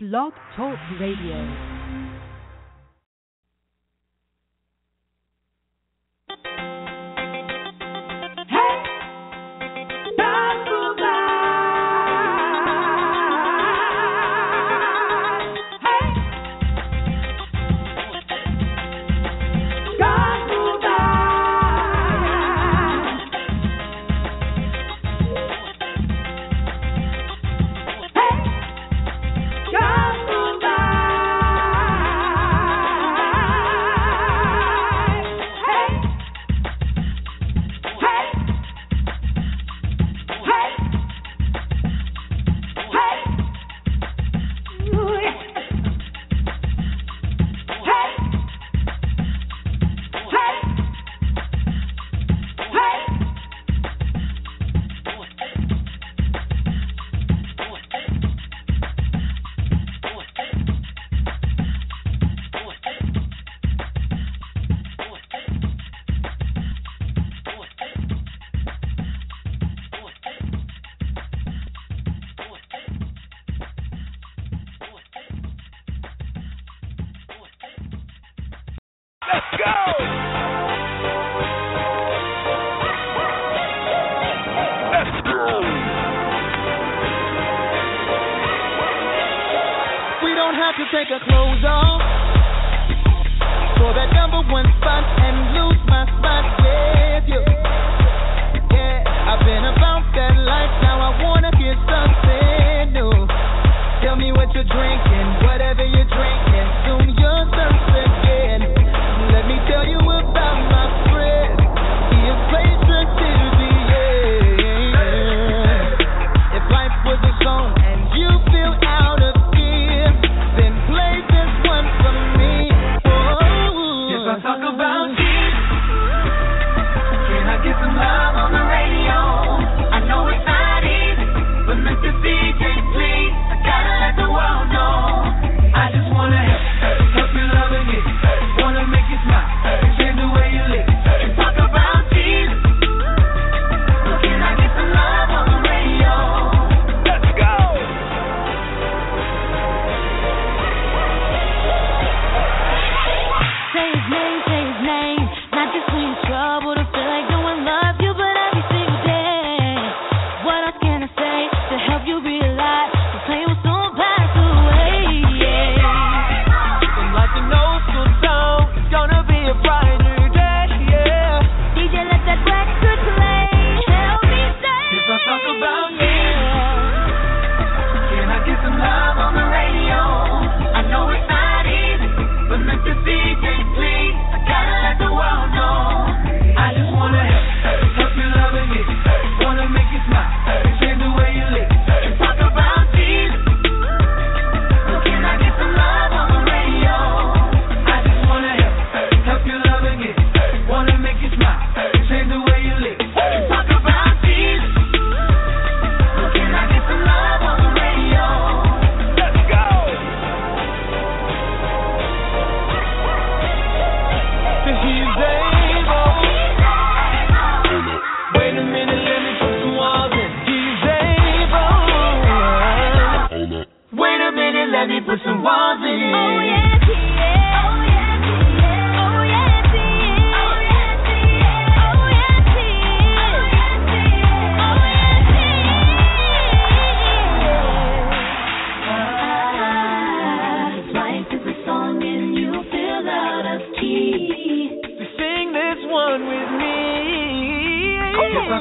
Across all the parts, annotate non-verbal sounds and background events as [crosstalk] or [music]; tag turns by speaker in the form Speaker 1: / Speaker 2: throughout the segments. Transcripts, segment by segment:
Speaker 1: Blog Talk Radio.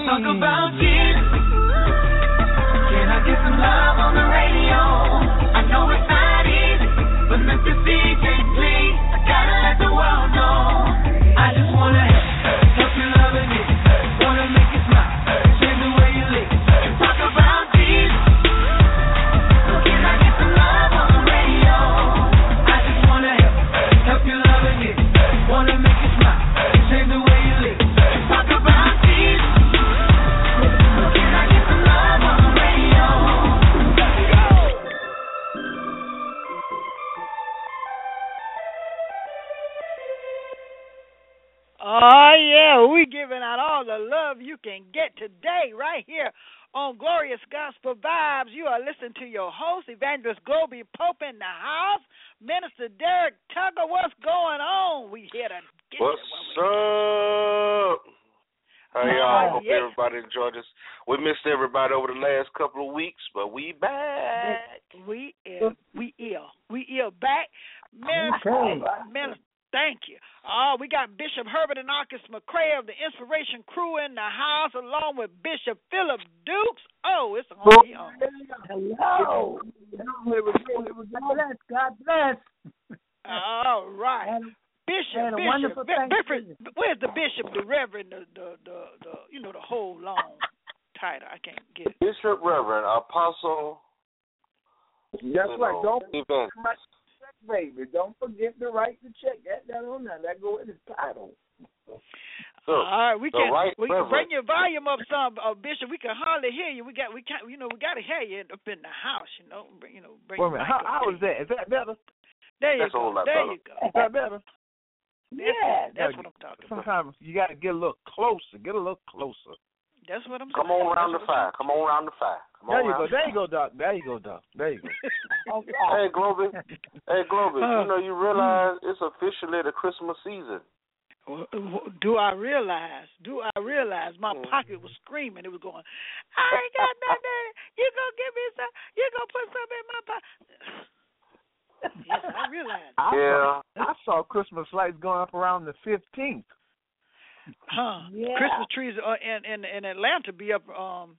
Speaker 1: talk about you.
Speaker 2: today, right here on Glorious Gospel Vibes. You are listening to your host, Evangelist Globee Pope in the house. Minister Derrick Tuggle, what's going on? We here to get
Speaker 3: What's up? How y'all? Uh, Hope
Speaker 2: yeah.
Speaker 3: everybody enjoyed us. We missed everybody over the last couple of weeks, but we back.
Speaker 2: We ill. We ill. We ill back. Minister,
Speaker 4: okay.
Speaker 2: Minister thank you. Oh, we got Bishop Herbert and Marcus McCray of the Inspiration Crew in the house, along with Bishop Philip Dukes. Oh, it's on oh, the on.
Speaker 4: Hello. Here we go. Here we go. Bless. God bless.
Speaker 2: All right.
Speaker 4: And
Speaker 2: Bishop,
Speaker 4: and
Speaker 2: Bishop,
Speaker 4: wonderful
Speaker 2: Bi- where's the Bishop, the Reverend, the, the, the, the, you know, the whole long title? I can't get it.
Speaker 3: Bishop Reverend Apostle.
Speaker 4: that's
Speaker 3: you
Speaker 4: right.
Speaker 3: know,
Speaker 4: Don't
Speaker 3: Evan-
Speaker 4: write the check, baby. Don't forget to write the check. That that on there. That go in the title.
Speaker 3: So,
Speaker 2: All right, we can
Speaker 3: right
Speaker 2: we can bring your volume up some, uh, Bishop. We can hardly hear you. We got we can't you know we got to hear you up in the house. You know, bring, you know, bring.
Speaker 5: Wait a
Speaker 2: your
Speaker 5: minute.
Speaker 2: mic
Speaker 5: How,
Speaker 2: up
Speaker 5: how
Speaker 2: there.
Speaker 5: is that? Is that better?
Speaker 2: There you
Speaker 3: That's a whole
Speaker 2: go.
Speaker 3: lot
Speaker 2: There
Speaker 3: better.
Speaker 2: you go.
Speaker 5: Is that better?
Speaker 4: Yeah.
Speaker 2: That's
Speaker 5: Yeah,
Speaker 2: what I'm talking about.
Speaker 5: Sometimes you got to get a little closer. Get a little closer.
Speaker 2: That's what I'm
Speaker 3: Come
Speaker 2: saying.
Speaker 3: on around the
Speaker 2: That's what I'm
Speaker 3: fire. Come on around the fire. Come
Speaker 5: There
Speaker 3: on
Speaker 5: you go.
Speaker 3: around.
Speaker 5: There you go, Doc. There you go, Doc. There you go. [laughs] [laughs]
Speaker 3: Hey, Globee. Hey, Globee.
Speaker 2: Uh,
Speaker 3: you [laughs] know, you realize it's officially the Christmas season.
Speaker 2: Do I realize? Do I realize my
Speaker 3: Mm.
Speaker 2: pocket was screaming? It was going. I ain't got nothing. You gonna give me some? You gonna put some in my pocket? yes, I realize.
Speaker 5: I
Speaker 3: Yeah.
Speaker 5: Saw, I saw Christmas lights going up around the 15th.
Speaker 2: Huh?
Speaker 4: Yeah.
Speaker 2: Christmas trees are in in in Atlanta be up. Um,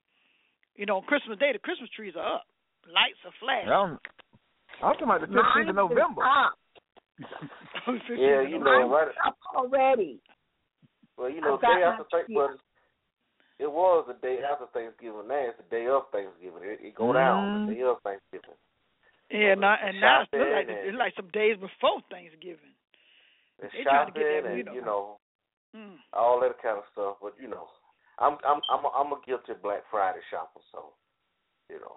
Speaker 2: you know, Christmas Day the Christmas trees are up. Lights are flashing.
Speaker 5: I'm, I'm talking about the 15th of November. [laughs]
Speaker 3: Yeah, you know,
Speaker 4: I'm
Speaker 3: right.
Speaker 4: up already.
Speaker 3: Well, you know,
Speaker 4: I've got
Speaker 3: day
Speaker 4: my
Speaker 3: after Thanksgiving. Well, it was the day after Thanksgiving. Now it's the day of Thanksgiving. It, it go down the
Speaker 5: Mm.
Speaker 3: day of Thanksgiving.
Speaker 2: yeah,
Speaker 3: So
Speaker 2: not, and now it's look like
Speaker 3: and-
Speaker 2: it's like some days before Thanksgiving.
Speaker 3: The
Speaker 2: They trying to
Speaker 3: shopping
Speaker 2: get that,
Speaker 3: and
Speaker 2: you know.
Speaker 3: you know
Speaker 2: Mm.
Speaker 3: all that kind of stuff. But you know, I'm I'm I'm a, I'm a guilty Black Friday shopper, so you know.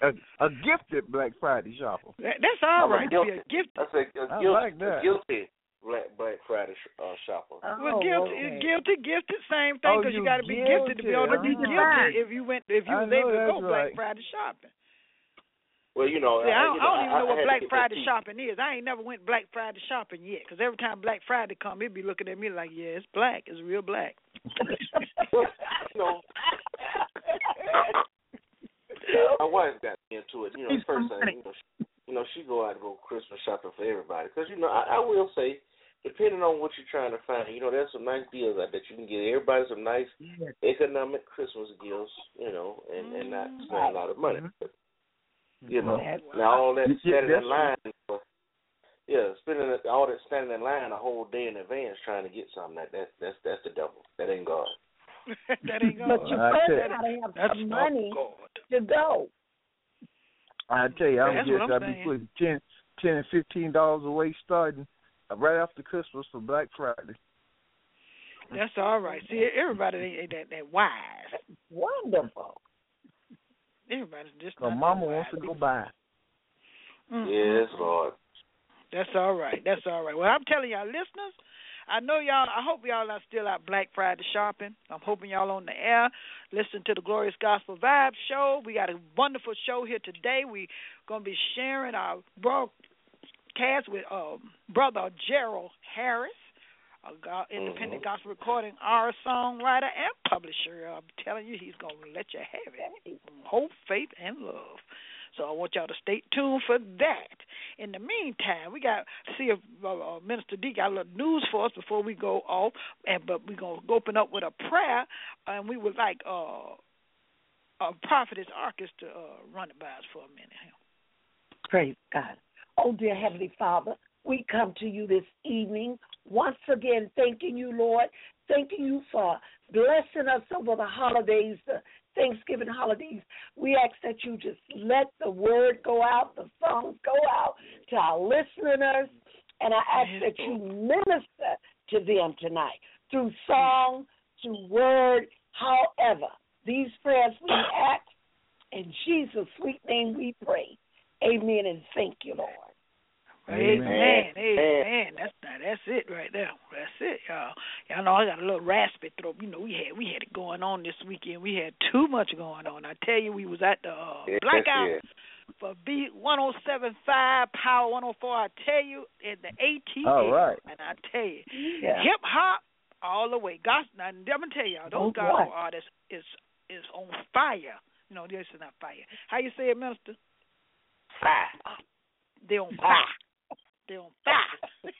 Speaker 5: a, [laughs] a gifted Black Friday shopper.
Speaker 2: That- That's all
Speaker 3: I'm a
Speaker 2: right to be a
Speaker 3: guilty.
Speaker 2: gift.
Speaker 3: I say a
Speaker 5: I
Speaker 3: guilty,
Speaker 5: like that.
Speaker 3: a guilty Black Black Friday sh- uh, shopper.
Speaker 2: Well,
Speaker 4: Oh,
Speaker 2: guilty,
Speaker 4: okay.
Speaker 2: guilty, gifted, same thing.
Speaker 5: Oh,
Speaker 2: Because you
Speaker 5: you
Speaker 2: got to be gifted to be able to be
Speaker 5: guilty,
Speaker 4: huh?
Speaker 2: if you went if you
Speaker 5: I
Speaker 2: was able to go
Speaker 5: that's
Speaker 2: Black. Friday shopping.
Speaker 3: Well, you know,
Speaker 2: See, I, don't,
Speaker 3: you
Speaker 2: I don't even know
Speaker 3: I, I
Speaker 2: what Black Friday shopping is. I ain't never went Black Friday shopping yet. Because every time Black Friday come, it be looking at me like, yeah, it's black, it's real black.
Speaker 3: you know, my wife got me into it. You know, first thing, you know, she, you know, she go out and go Christmas shopping for everybody. Because you know, I, I will say, depending on what you're trying to find, you know, there's some nice deals out that you can get everybody some nice economic Christmas gifts. You know, and and not spend a lot of money.
Speaker 5: Mhm.
Speaker 3: You know,
Speaker 4: That's
Speaker 3: now all that standing in line. For, yeah, spending all that standing in line a whole day in advance trying to get something. That that's that's that's the devil. That ain't God. [laughs]
Speaker 2: that ain't
Speaker 4: But you
Speaker 5: I
Speaker 4: first
Speaker 5: tell
Speaker 4: gotta have
Speaker 2: That's
Speaker 4: some money to go.
Speaker 5: I tell you, I'm just
Speaker 2: what I'm
Speaker 5: I'll be putting ten, ten and fifteen dollars away starting uh, right after Christmas for Black Friday.
Speaker 2: That's all right. See, everybody ain't ain't that that wise.
Speaker 4: Wonderful.
Speaker 2: Everybody's just
Speaker 5: So Mama
Speaker 2: that
Speaker 5: wants to go buy.
Speaker 2: Mm,
Speaker 3: Yes. Lord.
Speaker 2: That's all right. That's all right. Well, I'm telling y'all, listeners, I know y'all. I hope y'all are still out Black Friday shopping. I'm hoping y'all on the air, listen to the Glorious Gospel Vibe show. We got a wonderful show here today. We're gonna be sharing our broadcast with um, brother Gerald Harris, a go- independent
Speaker 3: Mhm.
Speaker 2: gospel recording artist, songwriter, and publisher. I'm telling you, he's gonna let you have it. Hope, faith, and love. So I want y'all to stay tuned for that. In the meantime, we got to see if uh, uh, Minister D got a little news for us before we go off. And but we're gonna open up with a prayer, and we would like uh, uh prophetess Arkes to uh, run it by us for a minute.
Speaker 4: Praise God. Oh, dear Heavenly Father, we come to you this evening once again, thanking you, Lord, thanking you for blessing us over the holidays, the Thanksgiving holidays. We ask that you just let the word go out, the songs go out to our listeners, and I ask that you minister to them tonight through song, through word, however. These prayers we ask in Jesus' sweet name we pray. Amen and thank you, Lord.
Speaker 2: Amen.
Speaker 5: Amen.
Speaker 2: Amen. That's that's it right there. That's it, y'all. Y'all know I got a little raspy throat. You know, we had we had it going on this weekend. We had too much going on. I tell you, we was at the uh,
Speaker 3: Yes,
Speaker 2: blackout
Speaker 3: yes.
Speaker 2: for B one oh seven five Power one oh four. I tell you, in the ATL.
Speaker 5: All right.
Speaker 2: And I tell you,
Speaker 4: Yeah.
Speaker 2: hip hop all the way. Gospel. Now, let me tell y'all, those
Speaker 4: Oh,
Speaker 2: gospel artists is is on fire. You know, this is not fire. How you say it, Minister?
Speaker 3: Fire.
Speaker 2: They on fire. They on fire.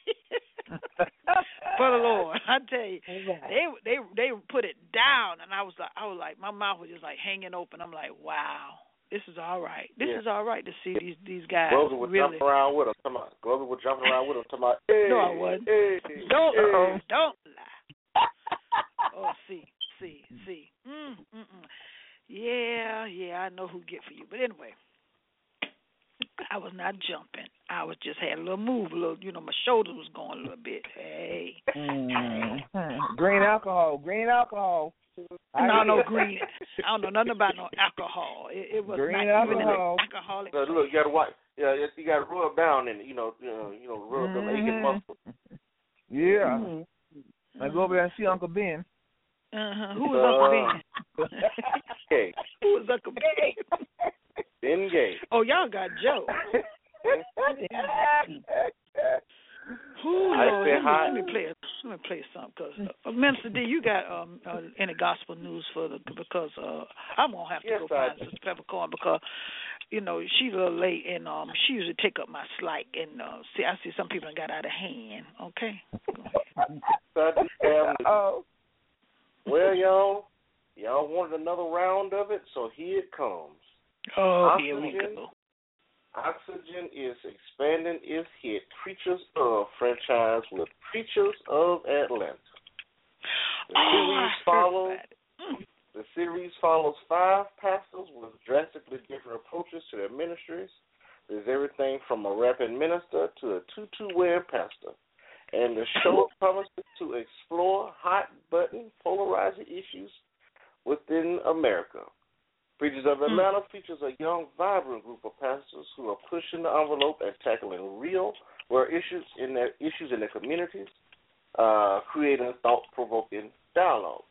Speaker 2: For the Lord, I tell you, they they they put it down, and I was like, I was like, my mouth was just like hanging open. I'm like, wow, this is all right. This
Speaker 3: Yeah.
Speaker 2: is all right to see these these guys
Speaker 3: Globee was
Speaker 2: really.
Speaker 3: jumping around with him. Talking about, Globee was jumping around with him. Talking about, hey, [laughs]
Speaker 2: No, I wasn't.
Speaker 3: Hey,
Speaker 2: Don't
Speaker 3: hey.
Speaker 2: don't lie. [laughs] Oh, see, see, see. Mm, mm, mm. Yeah, yeah, I know who get for you. But anyway, I was not jumping. I was just had a little move, a little. You know, my shoulders was going a little bit. Hey,
Speaker 5: Mhm. Green alcohol. Green alcohol.
Speaker 2: I don't know green. I don't know nothing about no alcohol. It, it was
Speaker 5: Green
Speaker 2: not even an
Speaker 5: alcohol.
Speaker 2: alcoholic.
Speaker 3: So look, you gotta watch. Yeah, you- you gotta rub down in it. You know, you know, you know, rub them aching
Speaker 5: Mhm.
Speaker 3: muscles.
Speaker 5: Yeah.
Speaker 4: Mhm.
Speaker 5: I go over there and see Uncle Ben.
Speaker 2: Uh-huh. Who was Uncle
Speaker 3: Uh,
Speaker 2: Ben? [laughs]
Speaker 3: Gay,
Speaker 2: Who was Uncle Ben? [laughs]
Speaker 3: Ben Gay.
Speaker 2: Oh, y'all got Joe. Ooh, [laughs]
Speaker 3: I
Speaker 2: Lord,
Speaker 3: say
Speaker 2: let, me,
Speaker 3: hi.
Speaker 2: let me play let me play something because uh, Minister D, you got um uh, any gospel news for the because uh I'm gonna have to
Speaker 3: Yes,
Speaker 2: go
Speaker 3: I
Speaker 2: find
Speaker 3: do.
Speaker 2: Sister Peppercorn because you know she's a little late and um she usually take up my slack and uh see I see some people got out of hand. Okay.
Speaker 5: Oh.
Speaker 3: Well, y'all, y'all wanted another round of it, so here it comes.
Speaker 2: Oh, here we
Speaker 3: Oxygen.
Speaker 2: go.
Speaker 3: Oxygen is expanding its hit Preachers of franchise with Preachers of Atlanta. The
Speaker 2: Oh,
Speaker 3: series follows.
Speaker 2: Mm.
Speaker 3: the series follows five pastors with drastically different approaches to their ministries. There's everything from a rapping minister to a tutu wearing pastor. And the show [laughs] promises to explore hot button polarizing issues within America. Preachers of Atlanta features a young, vibrant group of pastors who are pushing the envelope and tackling real world issues in their issues in their communities, uh, creating thought provoking dialogue.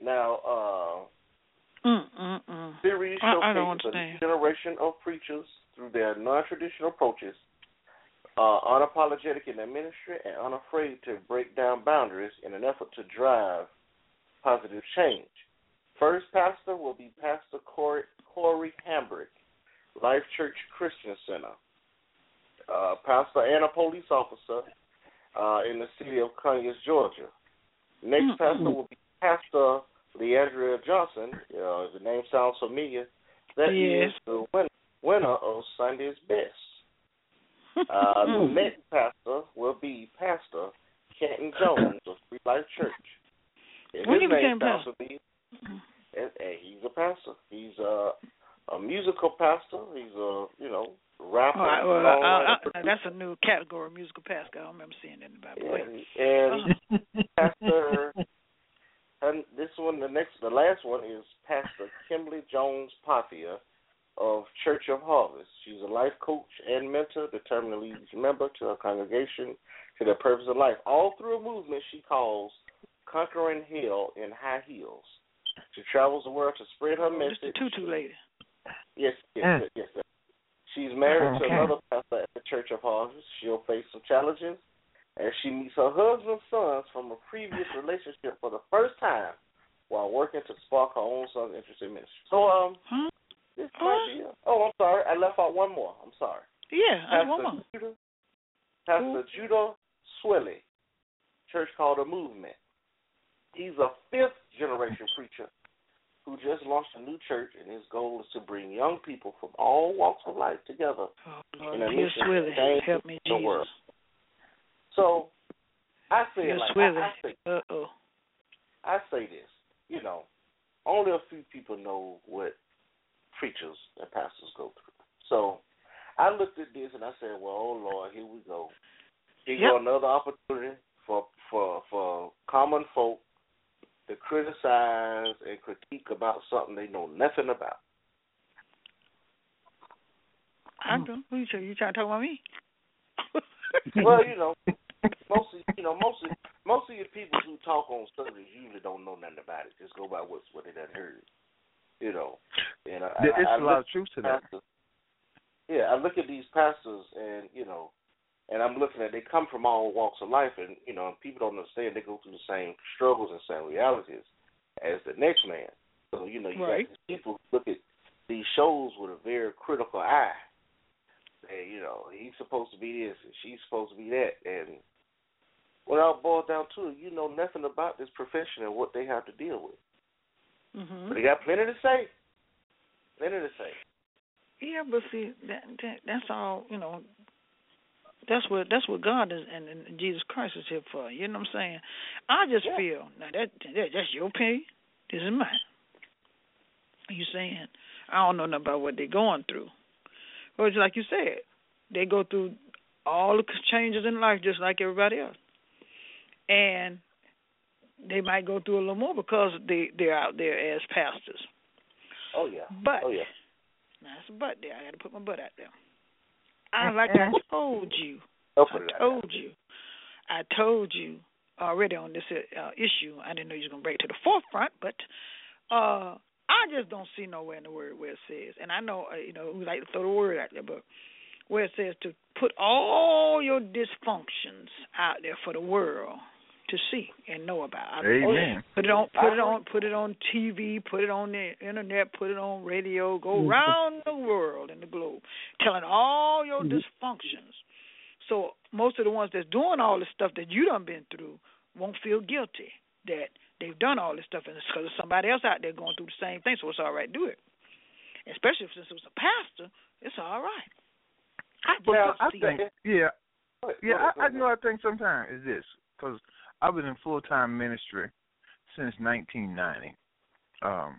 Speaker 3: Now, uh,
Speaker 2: Mm, mm, mm.
Speaker 3: series
Speaker 2: I- I don't
Speaker 3: showcases a generation of preachers through their non-traditional approaches, uh, unapologetic in their ministry, and unafraid to break down boundaries in an effort to drive positive change. First pastor will be Pastor Corey, Corey Hambrick, Life Church Christian Center, uh, pastor and a police officer uh, in the city of Conyers, Georgia. Next
Speaker 2: Mm-mm.
Speaker 3: pastor will be Pastor Leandria Johnson. Uh, the name sounds familiar. That is
Speaker 2: Yes.
Speaker 3: the win- winner of Sunday's Best. Uh, the next pastor will be Pastor Kenton Jones of Free Life Church. And his name sounds
Speaker 2: pastor?
Speaker 3: familiar. And, and he's a pastor. He's a a musical pastor. He's a you know rapper.
Speaker 2: All right, well,
Speaker 3: songwriter,
Speaker 2: I, I, that's a new category, musical pastor. I don't remember seeing that in the Bible. Wait.
Speaker 3: and,
Speaker 2: Uh-huh.
Speaker 3: and [laughs] Pastor, and this one, the next, the last one is Pastor Kimberly Jones Pothier of Church of Harvest. She's a life coach and mentor, determined to lead each member to her congregation to their purpose of life, all through a movement she calls Conquering Hell in High Heels. She travels the world to spread her
Speaker 2: Oh, this the tutu lady.
Speaker 3: Yes, yes,
Speaker 5: Mm.
Speaker 3: yes, yes. sir. She's married to another pastor at the Church of Harvest. She'll face some challenges as she meets her husband's sons from a previous [laughs] relationship for the first time while working to spark her own son's interest in ministry. So, um,
Speaker 2: Huh?
Speaker 3: this might be. A, oh, I'm sorry, I left out one more. I'm sorry.
Speaker 2: Yeah,
Speaker 3: Pastor
Speaker 2: one more.
Speaker 3: Judah, Pastor Judah Swilley, church called a Movement. He's a fifth generation preacher who just launched a new church, and his goal is to bring young people from all walks of life together
Speaker 2: Oh,
Speaker 3: in a mission to change
Speaker 2: Help me,
Speaker 3: the
Speaker 2: Jesus.
Speaker 3: world. So I say it like
Speaker 2: Swilley.
Speaker 3: I, I say
Speaker 2: Uh oh.
Speaker 3: I say this, you know, only a few people know what preachers and pastors go through. So I looked at this and I said, Well, oh Lord, here we go. Here
Speaker 2: Yep.
Speaker 3: go another opportunity for for for common folk criticize and critique about something they know nothing about.
Speaker 2: I do. Who you, trying- you trying to talk about me? [laughs]
Speaker 3: well, you know, mostly, you know, mostly, most of your people who talk on Sundays usually don't know nothing about it. Just go by what's what they done heard. You know, and I,
Speaker 5: There- It's
Speaker 3: I, I
Speaker 5: a lot of truth to that.
Speaker 3: pastors- Yeah, I look at these pastors, and you know, and I'm looking at they come from all walks of life, and you know, people don't understand they go through the same struggles and same realities as the next man. So you know, you
Speaker 2: Right.
Speaker 3: got people look at these shows with a very critical eye. And you know, he's supposed to be this, and she's supposed to be that, and when it all boils down to you know nothing about this profession and what they have to deal with.
Speaker 2: Mhm.
Speaker 3: But they got plenty to say. Plenty to say.
Speaker 2: Yeah, but see, that, that that's all you know. That's what that's what God is and, and Jesus Christ is here for. You know what I'm saying? I just
Speaker 3: Yeah.
Speaker 2: feel now that, that that's your opinion. This is mine. You saying I don't know nothing about what they're going through. Well, it's like you said, they go through all the changes in life just like everybody else, and they might go through a little more because they they're out there as pastors.
Speaker 3: Oh yeah.
Speaker 2: But
Speaker 3: oh yeah.
Speaker 2: now it's a butt there. I got to put my butt out there. I like I told you.
Speaker 3: Don't put it
Speaker 2: I told you. I told you already on this uh, issue. I didn't know you was gonna bring it to the forefront, but uh I just don't see nowhere in the word where it says. And I know uh, you know we like to throw the word out there, but where it says to put all your dysfunctions out there for the world to see and know about. I-
Speaker 5: Amen.
Speaker 2: Put it on, put it on, put it on TV, put it on the internet, put it on radio. Go mm-hmm. around the world and the globe, telling all your mm-hmm. dysfunctions. So most of the ones that's doing all the stuff that you done been through won't feel guilty that they've done all this stuff, and it's because there's somebody else out there going through the same thing. So it's all right do it. Especially since it was a pastor, it's all right. I just
Speaker 5: Well, I think, yeah, yeah. I, I
Speaker 3: go
Speaker 5: know. I think sometimes is this because I've been in full time ministry since 1990, um,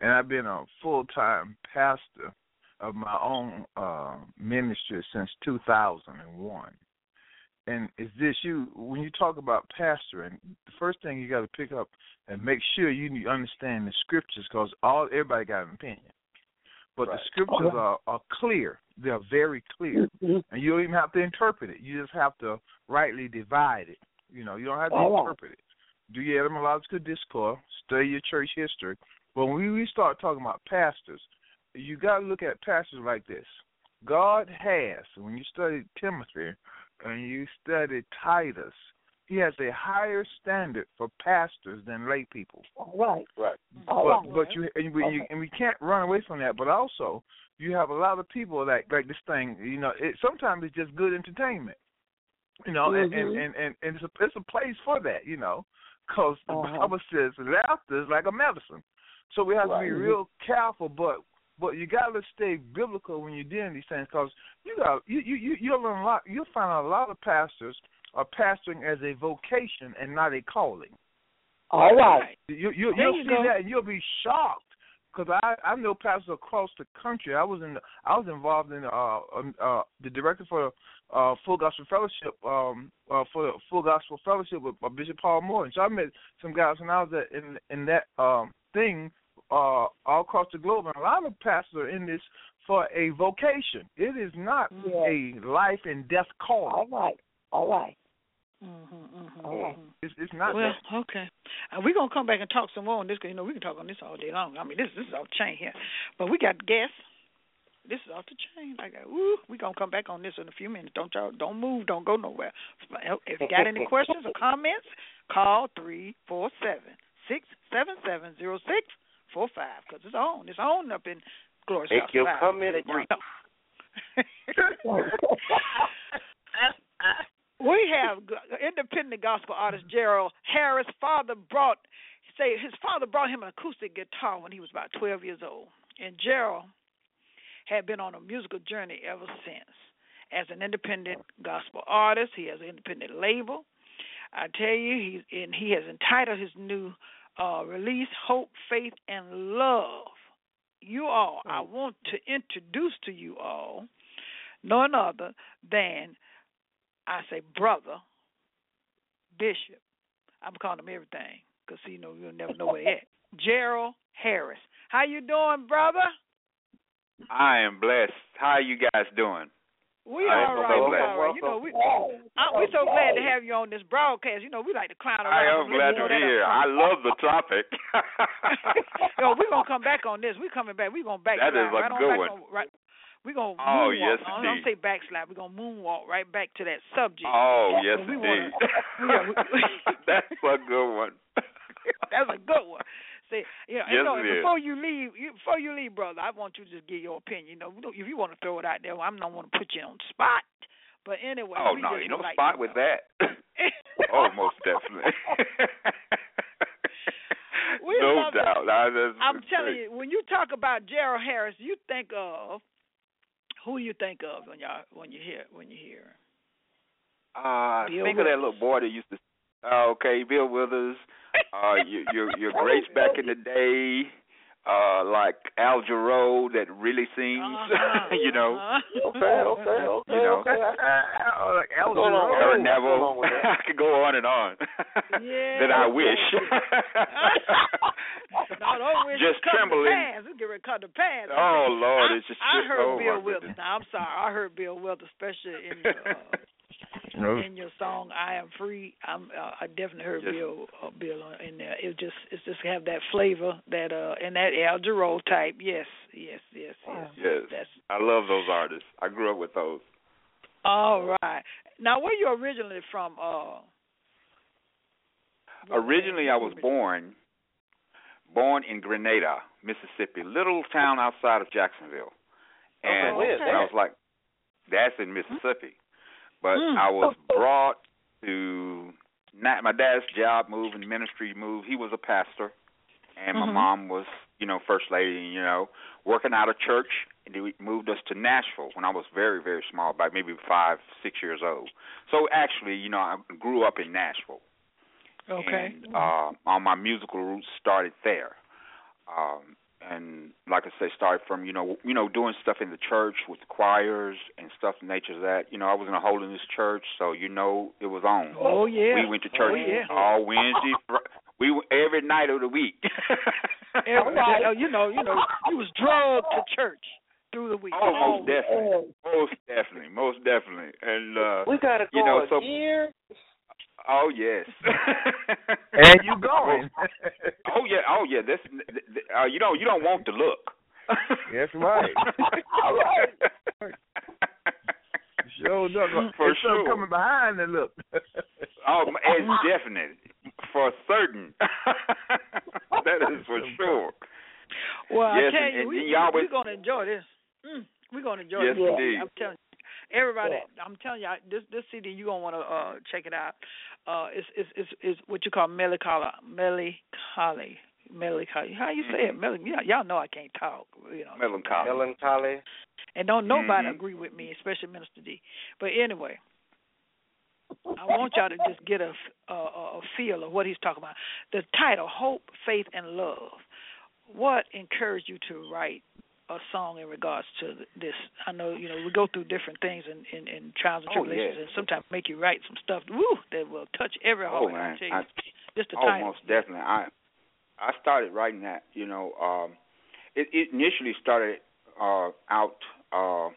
Speaker 5: and I've been a full time pastor of my own uh, ministry since 2001. And is this you? When you talk about pastoring, the first thing you got to pick up and make sure you understand the scriptures, because all everybody got an opinion, but
Speaker 3: Right.
Speaker 5: the scriptures are, are clear. They are very clear
Speaker 4: Mhm.
Speaker 5: and you don't even have to interpret it. You just have to rightly divide it. You know, you don't have to
Speaker 4: All right.
Speaker 5: interpret it. Do your etymological discourse, study your church history. But when we start talking about pastors, you got to look at pastors like this. God has, when you study Timothy and you study Titus, he has a higher standard for pastors than lay people.
Speaker 4: All right.
Speaker 3: Right.
Speaker 4: All
Speaker 5: But
Speaker 4: right.
Speaker 5: but you and we you, and we can't run away from that. But also, you have a lot of people that like this thing. You know, it sometimes it's just good entertainment. You know, and, and and and and it's a it's a place for that. You know, because the
Speaker 4: Uh-huh.
Speaker 5: Bible says laughter is like a medicine. So we have to be real careful. But but you got to stay biblical when you're doing these things because you got you you you you'll learn a lot. You'll find a lot of pastors are pastoring as a vocation and not a calling.
Speaker 4: All right.
Speaker 5: You, you you'll
Speaker 2: you
Speaker 5: see
Speaker 2: go.
Speaker 5: that and you'll be shocked because I I know pastors across the country. I was in the, I was involved in uh um, uh the director for uh Full Gospel Fellowship um uh for the Full Gospel Fellowship with uh, Bishop Paul Morton. So I met some guys when I was at, in in that um thing uh all across the globe and a lot of pastors are in this for a vocation. It is not
Speaker 4: Yeah.
Speaker 5: a life and death
Speaker 4: All
Speaker 5: calling.
Speaker 4: right. All right.
Speaker 2: Mhm, mhm,
Speaker 4: All right.
Speaker 2: mhm.
Speaker 5: It's it's not
Speaker 2: Well,
Speaker 5: that.
Speaker 2: okay. Uh, we're gonna come back and talk some more on this because you know we can talk on this all day long. I mean, this this is off the chain here, but we got guests. This is off the chain. I got. Woo, we gonna come back on this in a few minutes. Don't y'all don't move. Don't go nowhere. If you got any [laughs] questions or comments, call three four seven six seven seven zero six four five because it's on. It's on up in Glory
Speaker 3: Make
Speaker 2: South
Speaker 3: your comment
Speaker 2: y'all
Speaker 3: brief. [laughs] [laughs]
Speaker 2: We have independent gospel artist Gerald Harris. Father brought say his father brought him an acoustic guitar when he was about 12 years old, and Gerald had been on a musical journey ever since. As an independent gospel artist, he has an independent label. I tell you, he and he has entitled his new uh, release "Hope, Faith, and Love." You all, I want to introduce to you all none other than I say brother, bishop. I'm calling him everything because you know you'll never know where he at. [laughs] Gerald Harris. How you doing, brother?
Speaker 6: I am blessed. How are you guys doing?
Speaker 2: We
Speaker 6: I
Speaker 2: all
Speaker 6: am
Speaker 2: right, we all right. You know, we uh, we're so glad to have you on this broadcast. You know, we like to clown around.
Speaker 6: I am glad to be here.
Speaker 2: that
Speaker 6: I love the topic. [laughs]
Speaker 2: Yo, we're gonna come back on this. We're coming back. We're gonna back
Speaker 6: That is a
Speaker 2: right
Speaker 6: good
Speaker 2: back
Speaker 6: one.
Speaker 2: on right. We're gonna
Speaker 6: Oh,
Speaker 2: moonwalk.
Speaker 6: yes,
Speaker 2: I oh, don't say backslide. We're gonna moonwalk right back to that subject.
Speaker 6: oh yes,
Speaker 2: We
Speaker 6: indeed. [laughs]
Speaker 2: wanna- yeah, [laughs] [laughs]
Speaker 6: That's a good one.
Speaker 2: That's a good one. See, you know,
Speaker 6: Yes,
Speaker 2: you know,
Speaker 6: it is.
Speaker 2: before you leave, you, before you leave, brother, I want you to just give your opinion. You know, if you want to throw it out there, I'm not want to put you on the spot. But anyway,
Speaker 6: Oh no, you no
Speaker 2: like,
Speaker 6: spot with that. oh, most definitely. No doubt.
Speaker 2: I'm telling you, when you talk about Gerald Harris, you think of who do you think of when you all when you hear when you hear.
Speaker 6: Uh,
Speaker 2: Bill
Speaker 6: think of that little boy that used to. Uh, okay, Bill Withers. Uh, your your [laughs] your greats back in the day. Uh, like Al Jarreau that really sings.
Speaker 2: Uh-huh, [laughs]
Speaker 6: you know.
Speaker 2: uh-huh.
Speaker 3: Okay, okay, okay,
Speaker 6: You know.
Speaker 3: okay.
Speaker 5: oh, like Al
Speaker 3: What's going on?
Speaker 5: Jarreau.
Speaker 6: Aaron Neville.
Speaker 3: going on with that? [laughs]
Speaker 6: I could go on and on.
Speaker 2: Yeah.
Speaker 6: that I wish.
Speaker 2: No, don't wish
Speaker 6: Just
Speaker 2: it
Speaker 6: trembling.
Speaker 2: to pass. It get ready to come to pass.
Speaker 6: Oh Lord,
Speaker 2: I,
Speaker 6: it's just.
Speaker 2: I heard
Speaker 6: oh,
Speaker 2: Bill
Speaker 6: my
Speaker 2: Withers. Now I'm sorry, I heard Bill Withers, especially in your uh, [laughs]
Speaker 5: No.
Speaker 2: in your song "I Am Free." I'm uh, I definitely heard
Speaker 6: Yes.
Speaker 2: Bill uh, Bill in there. It just it's just have that flavor that uh and that Al Jarreau type. Yes, yes, yes, yes.
Speaker 6: Yes,
Speaker 2: That's
Speaker 6: I love those artists. I grew up with those.
Speaker 2: all right. Now, where you originally from? Uh,
Speaker 6: Originally, I was born born in Grenada, Mississippi, little town outside of Jacksonville. And
Speaker 3: Okay, where's
Speaker 6: I was like, that's in Mississippi. But
Speaker 2: Hmm.
Speaker 6: I was brought to not my dad's job move and ministry move. He was a pastor, and my
Speaker 2: Mhm.
Speaker 6: mom was, you know, first lady. You know, working out of church. And they moved us to Nashville when I was very, very small, about maybe five, six years old. So actually, you know, I grew up in Nashville.
Speaker 2: Okay.
Speaker 6: And uh, all my musical roots started there. Um, and like I say, started from you know you know doing stuff in the church with the choirs and stuff in nature of that. You know, I was in a holiness church, so you know it was on.
Speaker 2: Oh yeah.
Speaker 6: We went to church
Speaker 2: Oh, yeah.
Speaker 6: all Wednesday. [laughs] We went every night of the week. [laughs]
Speaker 2: Every, [laughs] oh, you know, you know, you was drugged to church through the week.
Speaker 6: Oh, most
Speaker 2: Always.
Speaker 6: definitely, most definitely, most definitely. And uh
Speaker 3: We gotta go
Speaker 6: You know, so-
Speaker 3: year.
Speaker 6: Oh yes. [laughs]
Speaker 5: and you going. [laughs]
Speaker 6: Oh yeah, oh yeah. This, uh, you don't, you don't want to look.
Speaker 5: That's right. [laughs]
Speaker 3: All right.
Speaker 5: Sure enough.
Speaker 6: For
Speaker 5: There's something
Speaker 6: sure.
Speaker 5: coming behind the look.
Speaker 6: oh, it's definite, for certain. that is for sure.
Speaker 2: Well,
Speaker 6: Yes,
Speaker 2: I tell
Speaker 6: and-
Speaker 2: you,
Speaker 6: and
Speaker 2: we,
Speaker 6: you always-
Speaker 2: we're gonna enjoy this. Mm, we're gonna enjoy
Speaker 6: Yes,
Speaker 2: this.
Speaker 6: indeed.
Speaker 2: I'm telling you, everybody. I'm telling you, I- this this CD you gonna want to uh check it out. Uh, it's it's it's, it's what you call melancholy, melancholy, melancholy. How you say it? Mel- yeah, y'all know I can't talk. You know,
Speaker 6: Melancholy.
Speaker 3: Melancholy.
Speaker 2: and don't nobody
Speaker 6: Mhm.
Speaker 2: agree with me, especially Minister D. But anyway, I want y'all to just get a, a a feel of what he's talking about. The title: Hope, Faith, and Love. What encouraged you to write a song in regards to this? I know you know we go through different things in in, in trials and
Speaker 6: Oh,
Speaker 2: tribulations, and sometimes make you write some stuff woo that will touch every heart.
Speaker 6: Oh man,
Speaker 2: I tell you,
Speaker 6: I,
Speaker 2: just the
Speaker 6: oh
Speaker 2: title.
Speaker 6: most definitely. I I started writing that. You know, um, it, it initially started uh, out uh,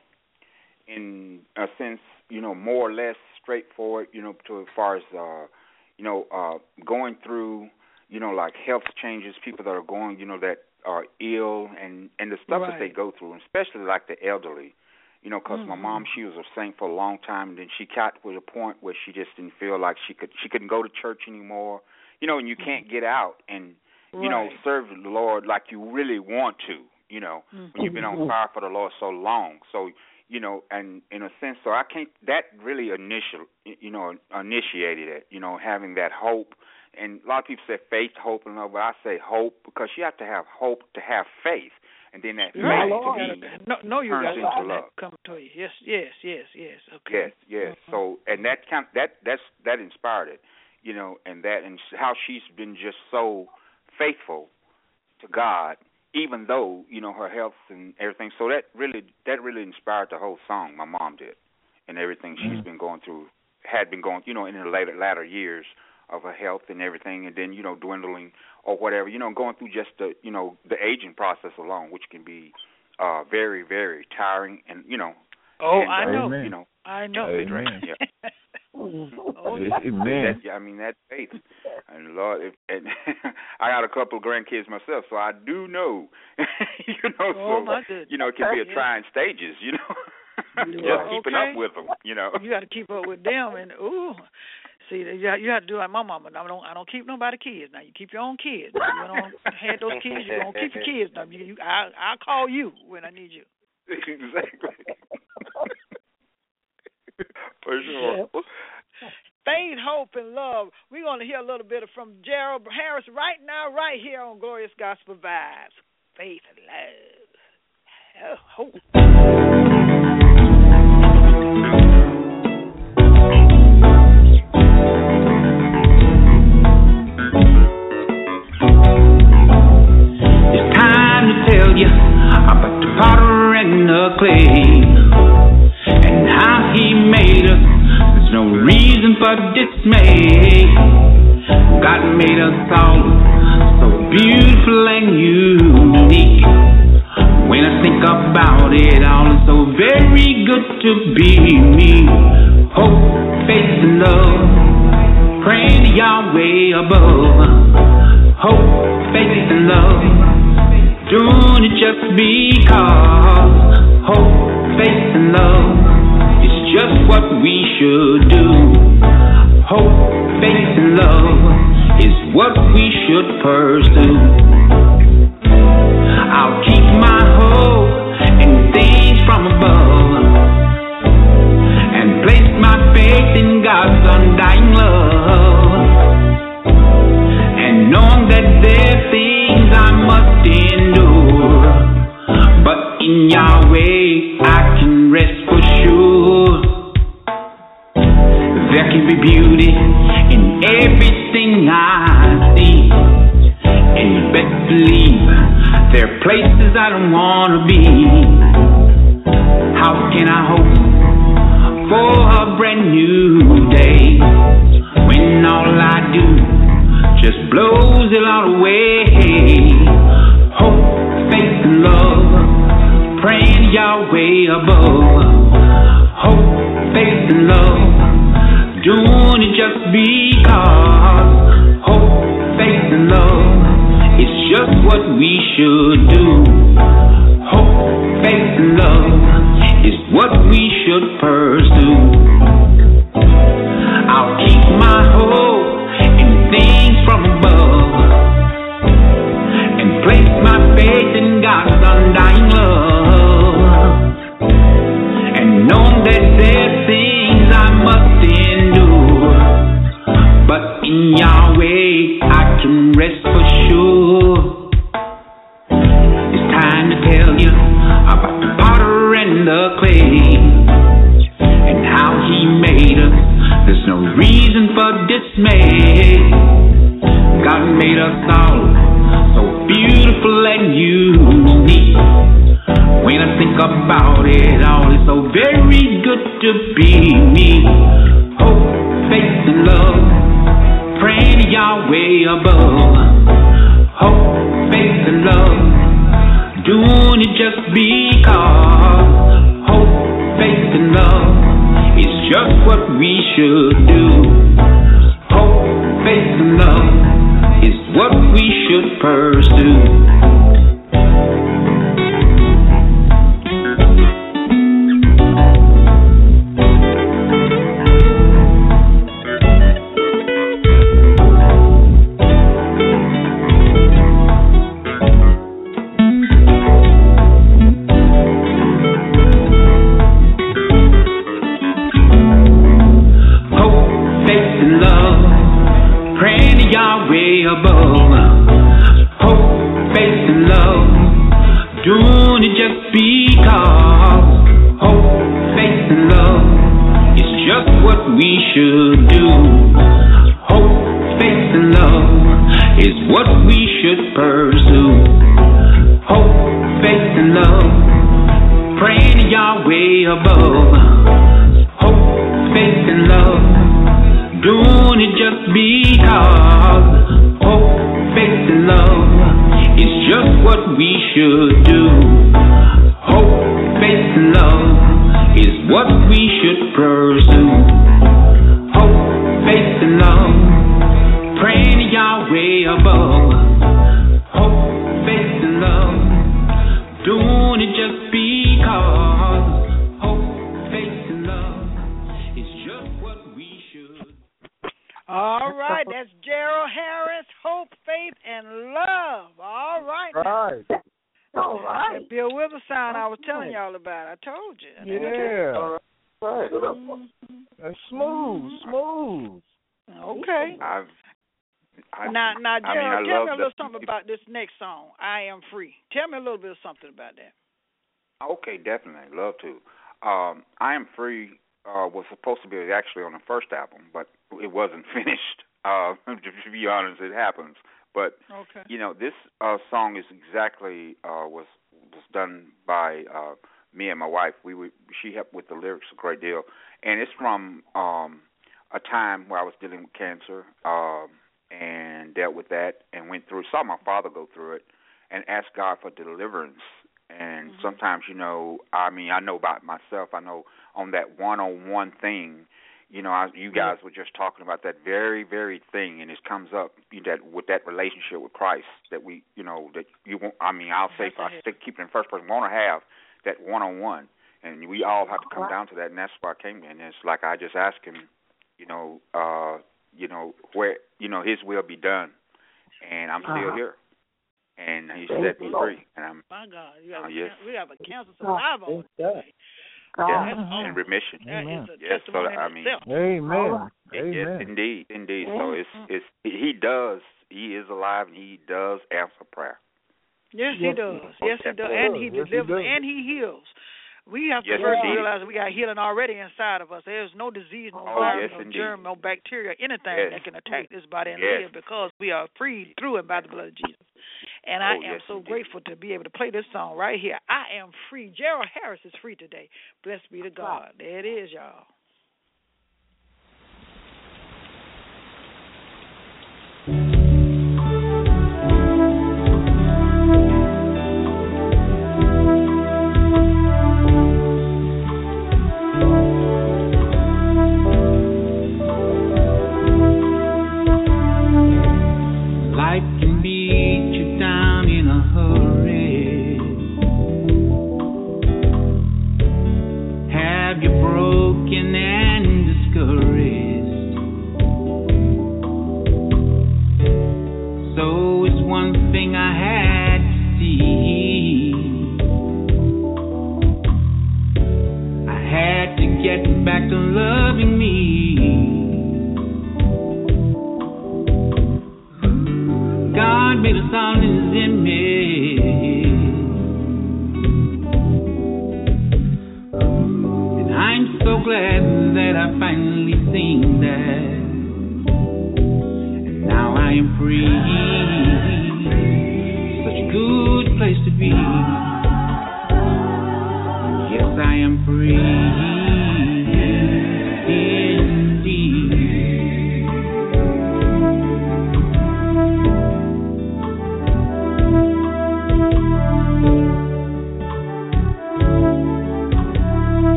Speaker 6: in a sense, you know, more or less straightforward. You know, to as far as uh, you know, uh, going through, you know, like health changes, people that are going, you know, that are ill, and and the stuff that they go through, and especially like the elderly. You know, 'cause my
Speaker 2: Mhm.
Speaker 6: mom, she was a saint for a long time, and then she got to a point where she just didn't feel like she could, she couldn't go to church anymore. You know, and you can't get out and you know serve the Lord like you really want to. You know,
Speaker 2: Mhm.
Speaker 6: when you've been on fire for the Lord so long. So you know, and in a sense, so I can't. That really initial, you know, initiated it. You know, having that hope. And a lot of people say faith, hope, and love, but I say hope because you have to have hope to have faith, and then that
Speaker 2: Right.
Speaker 6: faith to me
Speaker 2: No, no, you
Speaker 6: turns
Speaker 2: got
Speaker 6: into love.
Speaker 2: Come to you. Yes, yes, yes, yes. Okay.
Speaker 6: Yes, yes.
Speaker 2: Mhm.
Speaker 6: So, and that kind that that's that inspired it, you know, and that and how she's been just so faithful to God, even though you know her health and everything. So that really that really inspired the whole song. My mom did, and everything she's
Speaker 5: Mhm.
Speaker 6: been going through, had been going, you know, in the later latter years of her health and everything, and then you know dwindling or whatever, you know, going through just the you know the aging process alone, which can be uh very very tiring and you know
Speaker 2: Oh,
Speaker 6: and,
Speaker 2: I
Speaker 6: uh,
Speaker 2: know.
Speaker 6: You know,
Speaker 2: I know. [laughs]
Speaker 5: Amen.
Speaker 6: Yeah.
Speaker 2: oh, yeah.
Speaker 5: Amen.
Speaker 6: That, I mean, that's faith. And Lord, if, and [laughs] I got a couple of grandkids myself, so I do know. [laughs] you know,
Speaker 2: Oh,
Speaker 6: so
Speaker 2: my goodness.
Speaker 6: you know, it can be a
Speaker 2: Yeah.
Speaker 6: trying stages. You know, just
Speaker 2: Yeah.
Speaker 6: keeping
Speaker 2: Okay.
Speaker 6: up with them. You know.
Speaker 2: You got to keep up with them, and ooh, see, you got, you have to do like my mama. I don't, I don't keep nobody kids. Now you keep your own kids. If you don't have those kids, you don't keep your kids. Now you, you I, I'll call you when I need you. [laughs]
Speaker 6: exactly. [laughs] For sure.
Speaker 2: Faith, hope, and love. We're going to hear a little bit from Gerald Harris right now, right here on Glorious Gospel Vibes. Faith and love. Oh, hope.
Speaker 1: For dismay. God made us all so beautiful and unique. When I think about it all, it's so very good to be me. Hope, faith, and love. Praying to Yahweh above. Hope, faith, and love. Doing it just because. Hope, faith, and love just what we should do. Hope, faith, love is what we should pursue. About it all, it's so very good to be me. Hope, faith, and love, praying to Yahweh above. Hope, faith, and love, doing it just because. Hope, faith, and love is just what we should do. Hope, faith, and love is what we should pursue. That's Gerald Harris, Hope, Faith, and Love. All right. now.
Speaker 5: Right.
Speaker 4: All right.
Speaker 1: That Bill Withers sound I was telling y'all about. I told you.
Speaker 5: Yeah.
Speaker 3: Right.
Speaker 1: Mhm.
Speaker 5: That's smooth, smooth.
Speaker 1: Okay.
Speaker 6: I've. I,
Speaker 1: Now, now,
Speaker 6: I mean,
Speaker 1: Gerald,
Speaker 6: I
Speaker 1: tell me a
Speaker 6: the-
Speaker 1: little something about this next song, "I Am Free." Tell me a little bit of something about that.
Speaker 6: Okay, definitely, love to. Um, I am free uh, was supposed to be actually on the first album, but it wasn't [laughs] finished. Uh, [laughs] to be honest, it happens. But
Speaker 1: Okay.
Speaker 6: you know, this uh, song is exactly uh, was was done by uh, me and my wife. We would she helped with the lyrics a great deal, and it's from um, a time where I was dealing with cancer um, and dealt with that, and went through saw my father go through it, and asked God for deliverance. And
Speaker 1: Mhm.
Speaker 6: sometimes, you know, I mean, I know about myself. I know on that one-on-one thing, you know, I, you guys were just talking about that very, very thing, and it comes up you know, that with that relationship with Christ that we, you know, that you want. I mean, I'll say if I stick keep it in first person, want to have that one-on-one, and we all have to come down to that, and that's why I came in. It's like I just asked him, you know, uh, you know, where, you know, His will be done, and I'm still
Speaker 4: Uh-huh.
Speaker 6: here, and He
Speaker 4: Thank
Speaker 6: set me free, and I'm
Speaker 1: My God, you have
Speaker 6: Oh,
Speaker 1: a
Speaker 6: yes.
Speaker 1: we have a cancer survivor on today.
Speaker 4: God.
Speaker 6: yeah,
Speaker 1: that's
Speaker 6: in remission.
Speaker 1: That is
Speaker 5: Amen.
Speaker 1: a
Speaker 6: Yes, so I mean-
Speaker 1: itself.
Speaker 5: Amen.
Speaker 6: Yes,
Speaker 5: Amen.
Speaker 6: indeed, indeed. So it's
Speaker 1: Mhm.
Speaker 6: it's he does. He is alive, and he does answer prayer.
Speaker 1: Yes, he does.
Speaker 6: yes.
Speaker 1: Yes, he does. And he
Speaker 5: Yes, he
Speaker 1: delivers
Speaker 5: does.
Speaker 1: and he heals. We have to
Speaker 6: Yes,
Speaker 1: first
Speaker 6: indeed.
Speaker 1: realize we got healing already inside of us. There's no disease, no
Speaker 6: Oh,
Speaker 1: virus,
Speaker 6: yes,
Speaker 1: no
Speaker 6: indeed.
Speaker 1: germ, no bacteria, anything
Speaker 6: Yes.
Speaker 1: that can attack this body and
Speaker 6: Yes.
Speaker 1: live because we are freed through and by the blood of Jesus. And I
Speaker 6: Oh,
Speaker 1: am
Speaker 6: yes,
Speaker 1: so
Speaker 6: indeed.
Speaker 1: grateful to be able to play this song right here. I am free. Gerald Harris is free today. Blessed be to God. There it is, y'all.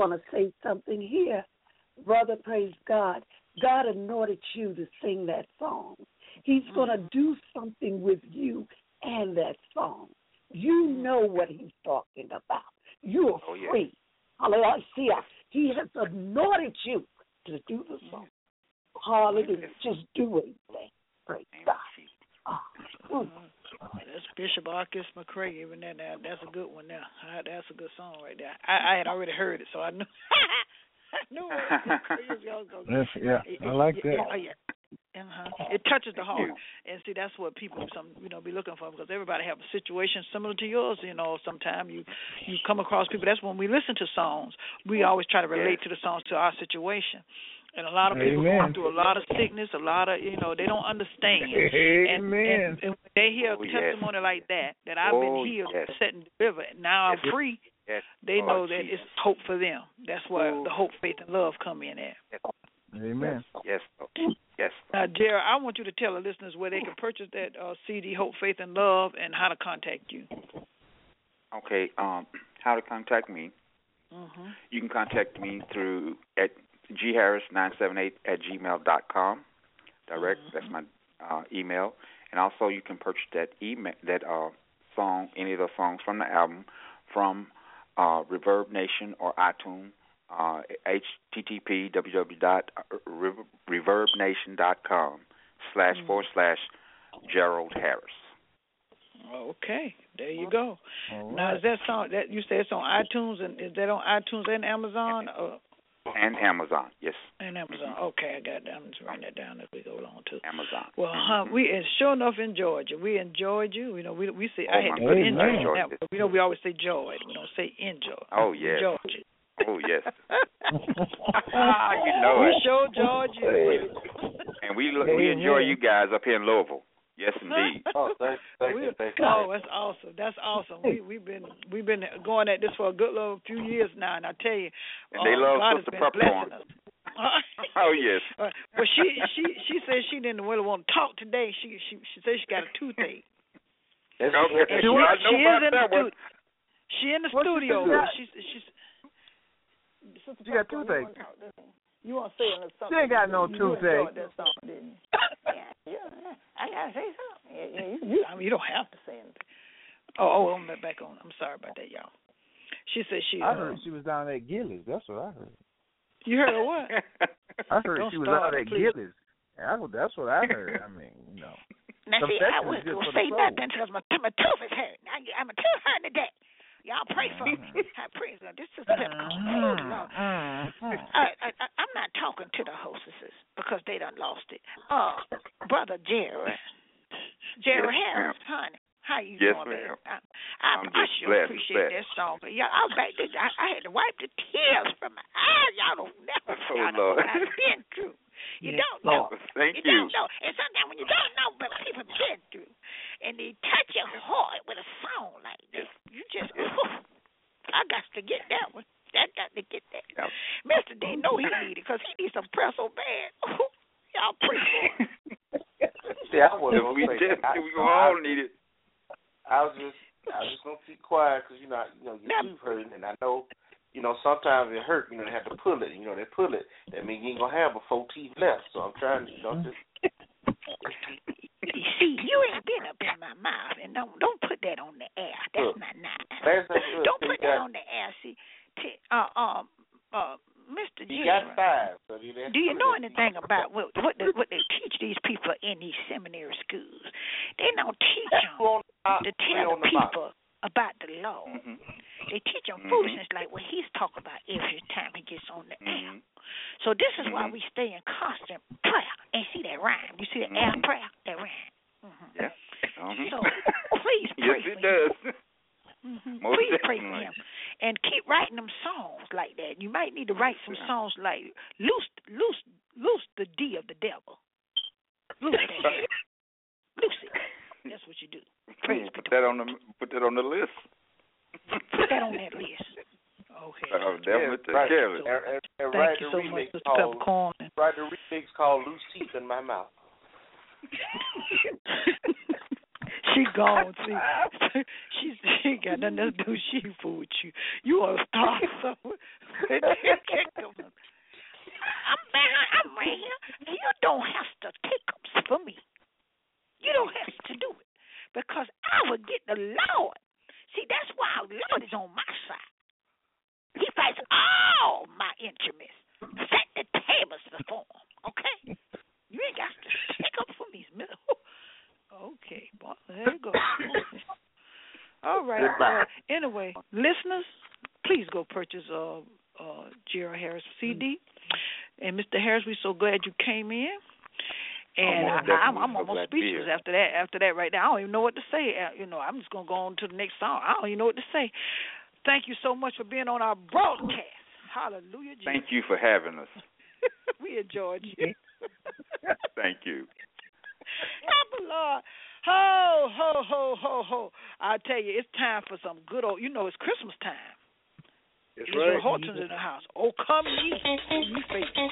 Speaker 7: Want to
Speaker 4: say something here. Brother, praise God. God anointed you to sing that song. He's mm-hmm. going to do something with you and that song. You know what he's talking about. You are
Speaker 6: Oh, yeah.
Speaker 4: free. Hallelujah. He has anointed you to do the mm-hmm. song. Hallelujah. Just do it. Praise God. Oh.
Speaker 2: That's Bishop Arkes McCray. Even that, that that's a good one. Now I, that's a good song right there. I, I had already heard it, so I knew. I [laughs] knew it. Y'all
Speaker 5: Yes, yeah, I like that.
Speaker 2: Yeah, yeah. Uh-huh. It touches the heart, and see that's what people some you know be looking for because everybody have a situation similar to yours. You know, sometimes you you come across people. That's when we listen to songs. We always try to relate to the songs to our situation. And a lot of people
Speaker 5: Amen.
Speaker 2: going through a lot of sickness, a lot of you know they don't understand. [laughs] And,
Speaker 5: Amen.
Speaker 2: and, and when they hear
Speaker 6: Oh,
Speaker 2: a
Speaker 6: yes.
Speaker 2: testimony like that, that I've
Speaker 6: Oh,
Speaker 2: been healed,
Speaker 6: yes.
Speaker 2: set and delivered, and now I'm free,
Speaker 6: Yes.
Speaker 2: they
Speaker 6: Oh,
Speaker 2: know that
Speaker 6: Jesus.
Speaker 2: it's hope for them. That's where
Speaker 6: Oh.
Speaker 2: the hope, faith, and love come in at.
Speaker 5: Amen.
Speaker 6: Yes. Yes.
Speaker 2: Now, Jared, I want you to tell the listeners where they can purchase that uh, CD, Hope, Faith, and Love, and how to contact you.
Speaker 6: Okay. Um, how to contact me?
Speaker 2: Mm-hmm.
Speaker 6: You can contact me through at gharris978 at gmail dot com. Direct. That's my uh, email. And also, you can purchase that email that uh, song, any of the songs from the album, from uh, Reverb Nation or iTunes. Uh, http www.reverbnation.com slash forward slash Gerald Harris.
Speaker 2: Okay, there you go.
Speaker 5: All
Speaker 2: Now, is that song that you say it's on iTunes, and is that on iTunes and Amazon? Or,
Speaker 6: And Amazon, yes,
Speaker 2: and Amazon. Mm-hmm. Okay, I got that. I'm just writing that down as we go along too.
Speaker 6: Amazon.
Speaker 2: Well, huh, mm-hmm. we and sure enough in Georgia, We enjoyed you. You know, we we say
Speaker 6: Oh,
Speaker 2: I had to put
Speaker 5: goodness,
Speaker 2: enjoy
Speaker 5: I
Speaker 2: that. we know we always say joy. We don't say enjoy.
Speaker 6: Oh, yes.
Speaker 2: Enjoyed you.
Speaker 6: Oh, yes. [laughs] [laughs] you know
Speaker 2: we
Speaker 6: it.
Speaker 2: sure enjoyed you.
Speaker 6: And we lo- we enjoy you guys up here in Louisville. Yes, [laughs] indeed.
Speaker 3: Oh, thank, thank you, thank you.
Speaker 2: oh, that's awesome. That's awesome. We we've been we've been going at this for a good little few years now, and I tell you,
Speaker 6: And they
Speaker 2: uh,
Speaker 6: love
Speaker 2: God has
Speaker 6: Sister
Speaker 2: been
Speaker 6: Peppercorn.
Speaker 2: blessing us. [laughs]
Speaker 6: Oh, yes.
Speaker 2: Uh, well, she she she says she didn't really want to talk today. She she she said she got a toothache.
Speaker 3: It's-
Speaker 6: Okay.
Speaker 2: And
Speaker 6: She
Speaker 2: she,
Speaker 6: was- I know
Speaker 2: she is
Speaker 6: about
Speaker 2: in the
Speaker 6: that one.
Speaker 2: stu- she in the
Speaker 5: What she
Speaker 2: studio.
Speaker 5: said?
Speaker 2: but She's she's. Sister
Speaker 5: She got
Speaker 2: Peppercorn,
Speaker 5: toothache.
Speaker 2: You want to talk to her? You want to say something?
Speaker 5: She ain't got no
Speaker 2: you
Speaker 5: toothache.
Speaker 2: that song, didn't you? yeah, yeah. I gotta say something. Yeah, yeah, you, you, I mean, you don't have to say anything. Oh, oh, I'm back on. I'm sorry about that, y'all. She said she.
Speaker 5: I
Speaker 2: uh,
Speaker 5: heard she was down at Gillies. That's what I heard.
Speaker 2: You heard her what? [laughs]
Speaker 5: I heard
Speaker 2: Don't
Speaker 5: she was out at
Speaker 2: please.
Speaker 5: Gillies. I, that's what I heard. I mean, you know.
Speaker 8: Now, see, I
Speaker 5: gonna
Speaker 8: say nothing because my, my tooth is hurting. I, I'm a tooth hurting today. Y'all pray for me. Mm-hmm. [laughs] I pray for This is Peppercorn. Oh, Lord. Mm-hmm. Mm-hmm. I, I, I, I'm not talking to the hostesses because they done lost it. Uh, Brother Jerry. Jerry
Speaker 6: Yes,
Speaker 8: Harris, honey. How you
Speaker 6: Yes,
Speaker 8: doing,
Speaker 6: ma'am.
Speaker 8: baby? I, I,
Speaker 6: I'm
Speaker 8: I
Speaker 6: just
Speaker 8: sure
Speaker 6: blessed,
Speaker 8: appreciate
Speaker 6: blessed.
Speaker 8: that song. But y'all, I was back there. I, I had to wipe the tears from my eyes. Y'all don't never.
Speaker 6: Oh,
Speaker 8: y'all don't know what I've been through. You
Speaker 4: Yes,
Speaker 8: don't know.
Speaker 6: Thank
Speaker 8: you.
Speaker 6: you.
Speaker 8: don't know. And sometimes when you don't know what people been through, and they touch your heart with a song like this, you just, [laughs] I got to get that one. I got to get that.
Speaker 6: Yep.
Speaker 8: Mr. D know he need it because he needs some prayer so bad. Y'all pray for him. [laughs]
Speaker 3: Yeah, I was. [laughs]
Speaker 6: If we
Speaker 3: say,
Speaker 6: just,
Speaker 3: I,
Speaker 6: we gonna all need it.
Speaker 3: I was just, I was just gonna keep quiet because you know, you know, your tooth hurting, and I know, you know, sometimes it hurt. You know, they have to pull it. You know, they pull it. That means you ain't gonna have but four teeth left. So I'm trying to, you know, just.
Speaker 2: See, you ain't been up in my mouth, and don't don't put that on the air. That's
Speaker 3: Look,
Speaker 2: not nice.
Speaker 3: Thing is,
Speaker 2: Don't put that on the air. See, t- uh, um, uh, Mr.
Speaker 3: You
Speaker 2: General,
Speaker 3: got five. So you
Speaker 2: do you know anything about what what they, what they teach these people in these seminary schools? They don't teach them
Speaker 3: on the
Speaker 2: to tell the
Speaker 3: the mouth.
Speaker 2: About the law.
Speaker 6: Mhm.
Speaker 2: They teach them
Speaker 6: Mhm.
Speaker 2: foolishness like what he's talking about every time he gets on the air.
Speaker 6: Mhm.
Speaker 2: So this is why
Speaker 6: Mhm.
Speaker 2: we stay in constant prayer. And see that rhyme? You see the air
Speaker 6: Mhm.
Speaker 2: prayer? That rhyme.
Speaker 6: Yeah.
Speaker 2: So [laughs] please
Speaker 6: yes, it does.
Speaker 2: hmm
Speaker 6: Most
Speaker 2: Please pray for him, and keep writing them songs like that. You might need to write some songs like loose, loose, loose the D of the devil. Loose that. Loose it. That's what you do. [laughs] Praise
Speaker 6: put that on the put that on the list.
Speaker 2: Put that on that list. [laughs] Okay.
Speaker 6: I'll definitely take
Speaker 3: right.
Speaker 6: care of it.
Speaker 3: And, and, and
Speaker 2: Thank
Speaker 3: write
Speaker 2: you so much,
Speaker 3: remix
Speaker 2: Mr.
Speaker 3: called
Speaker 2: Peppercorn.
Speaker 3: the remix called "Loose Teeth in My Mouth." [laughs]
Speaker 5: she gone. See, she she ain't got nothing else to do. She fool with you. You want to start somewhere?
Speaker 2: I'm man, I'm right here. You don't have to take up for me. You don't have to do it because I will get the Lord. See, that's why our Lord is on my side. He fights all my enemies. Set the tables before him. Okay? You ain't got to take up for me, Smith. [laughs]
Speaker 5: Okay, boy, there you go. [coughs] All right. Uh, anyway, listeners, please go purchase uh uh Gerald Harris CD. And Mr. Harris, we're so glad you came in. And I,
Speaker 6: most
Speaker 5: I'm. I'm almost
Speaker 6: glad to be
Speaker 5: speechless
Speaker 6: here.
Speaker 5: after that. After that, right now, I don't even know what to say. Uh, You know, I'm just gonna go on to the next song. I don't even know what to say. Thank you so much for being on our broadcast. Hallelujah. Jesus.
Speaker 6: Thank you for having us. [laughs]
Speaker 5: we enjoyed you.
Speaker 6: Thank [laughs] [laughs] you.
Speaker 5: Help the Lord. Ho, ho, ho, ho, ho. I tell you, it's time for some good old, you know, it's Christmas time.
Speaker 3: That's
Speaker 5: Israel Houghton's in the house. Oh, come ye, ye faithful.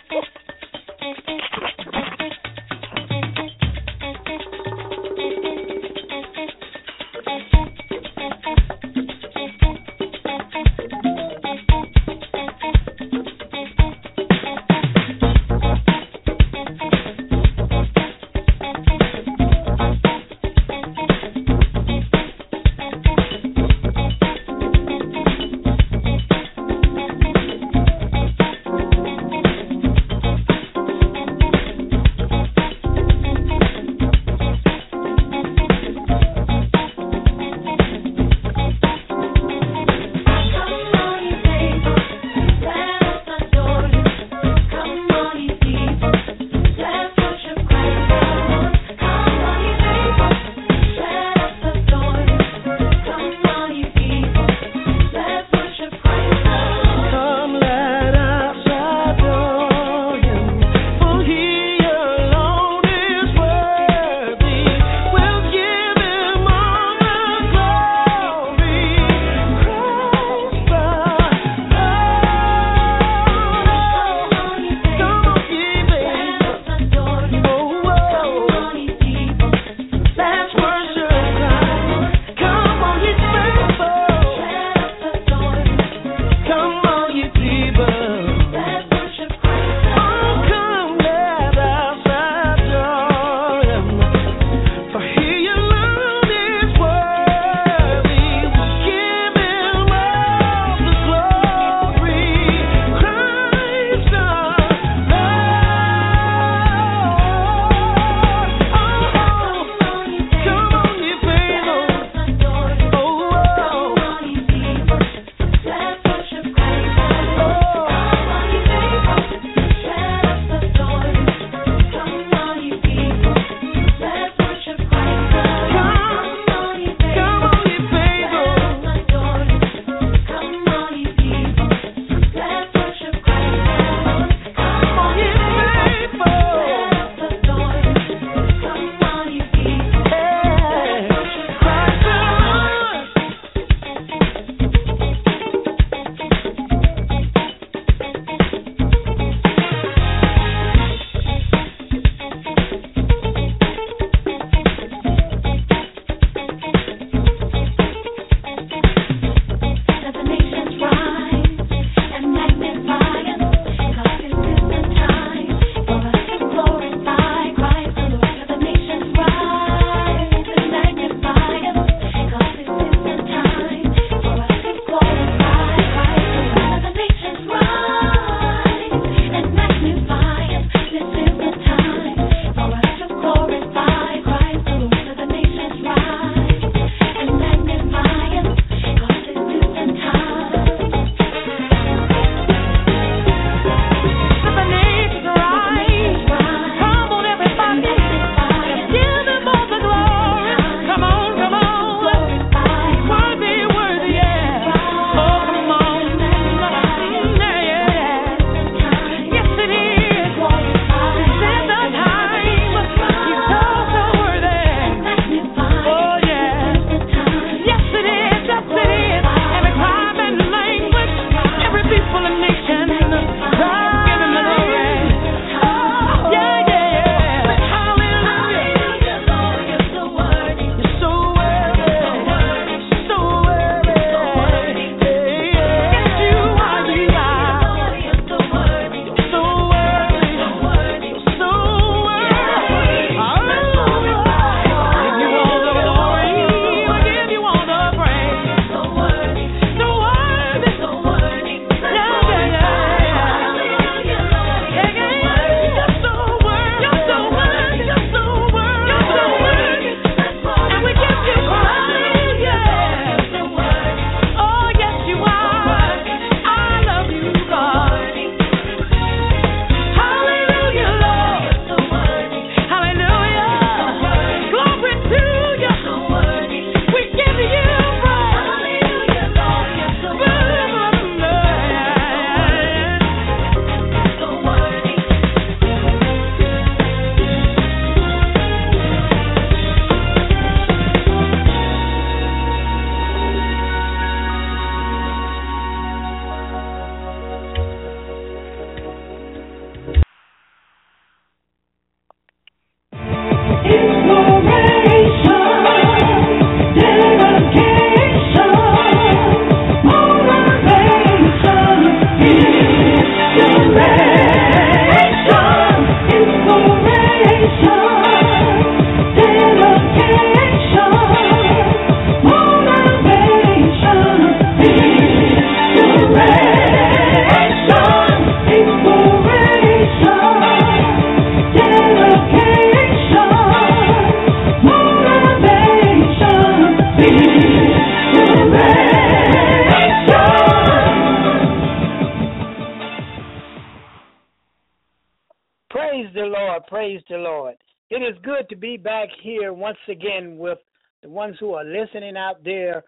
Speaker 9: Once again with the ones who are listening out there